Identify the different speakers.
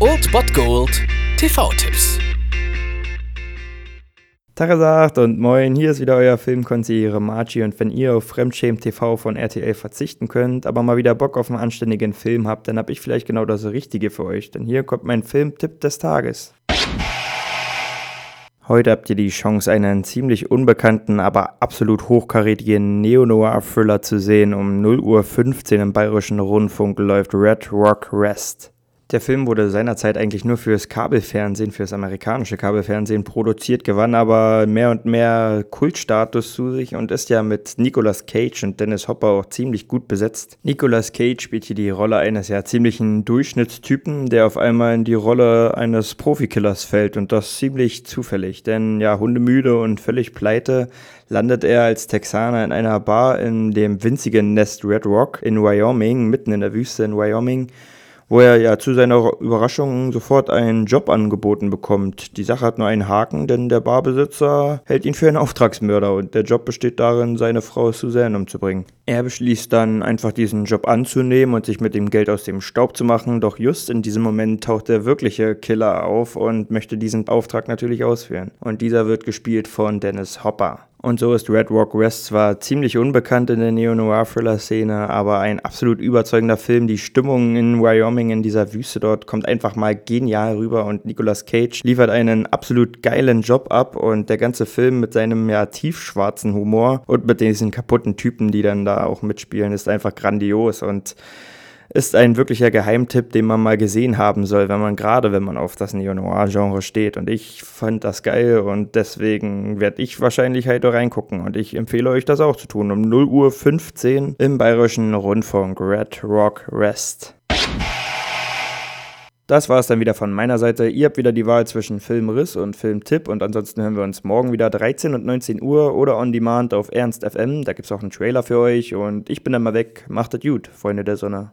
Speaker 1: Old Bot Gold TV-Tipps.
Speaker 2: Tagesagt und moin, hier ist wieder euer Filmkonsigliere Margie und wenn ihr auf Fremdschämen TV von RTL verzichten könnt, aber mal wieder Bock auf einen anständigen Film habt, dann hab ich vielleicht genau das Richtige für euch, denn hier kommt mein Filmtipp des Tages. Heute habt ihr die Chance, einen ziemlich unbekannten, aber absolut hochkarätigen Neo-Noir-Thriller zu sehen. Um 0.15 Uhr im Bayerischen Rundfunk läuft Red Rock Rest. Der Film wurde seinerzeit eigentlich nur fürs Kabelfernsehen, fürs amerikanische Kabelfernsehen produziert, gewann aber mehr und mehr Kultstatus zu sich und ist ja mit Nicolas Cage und Dennis Hopper auch ziemlich gut besetzt. Nicolas Cage spielt hier die Rolle eines ja ziemlichen Durchschnittstypen, der auf einmal in die Rolle eines Profikillers fällt und das ziemlich zufällig, denn ja, hundemüde und völlig pleite landet er als Texaner in einer Bar in dem winzigen Nest Red Rock in Wyoming, mitten in der Wüste in Wyoming wo er ja zu seiner Überraschung sofort einen Job angeboten bekommt. Die Sache hat nur einen Haken, denn der Barbesitzer hält ihn für einen Auftragsmörder und der Job besteht darin, seine Frau Suzanne umzubringen. Er beschließt dann einfach diesen Job anzunehmen und sich mit dem Geld aus dem Staub zu machen, doch just in diesem Moment taucht der wirkliche Killer auf und möchte diesen Auftrag natürlich ausführen. Und dieser wird gespielt von Dennis Hopper. Und so ist Red Rock West zwar ziemlich unbekannt in der Neo-Noir-Thriller-Szene, aber ein absolut überzeugender Film. Die Stimmung in Wyoming, in dieser Wüste dort, kommt einfach mal genial rüber und Nicolas Cage liefert einen absolut geilen Job ab und der ganze Film mit seinem ja tiefschwarzen Humor und mit diesen kaputten Typen, die dann da auch mitspielen, ist einfach grandios und ist ein wirklicher Geheimtipp, den man mal gesehen haben soll, wenn man gerade, wenn man auf das Neo-Noir-Genre steht. Und ich fand das geil und deswegen werde ich wahrscheinlich heute reingucken. Und ich empfehle euch das auch zu tun. Um 0 Uhr 15 im Bayerischen Rundfunk Red Rock Rest. Das war es dann wieder von meiner Seite. Ihr habt wieder die Wahl zwischen Filmriss und Filmtipp und ansonsten hören wir uns morgen wieder 13 und 19 Uhr oder on demand auf Ernst FM. Da gibt es auch einen Trailer für euch und ich bin dann mal weg. Macht es gut, Freunde der Sonne.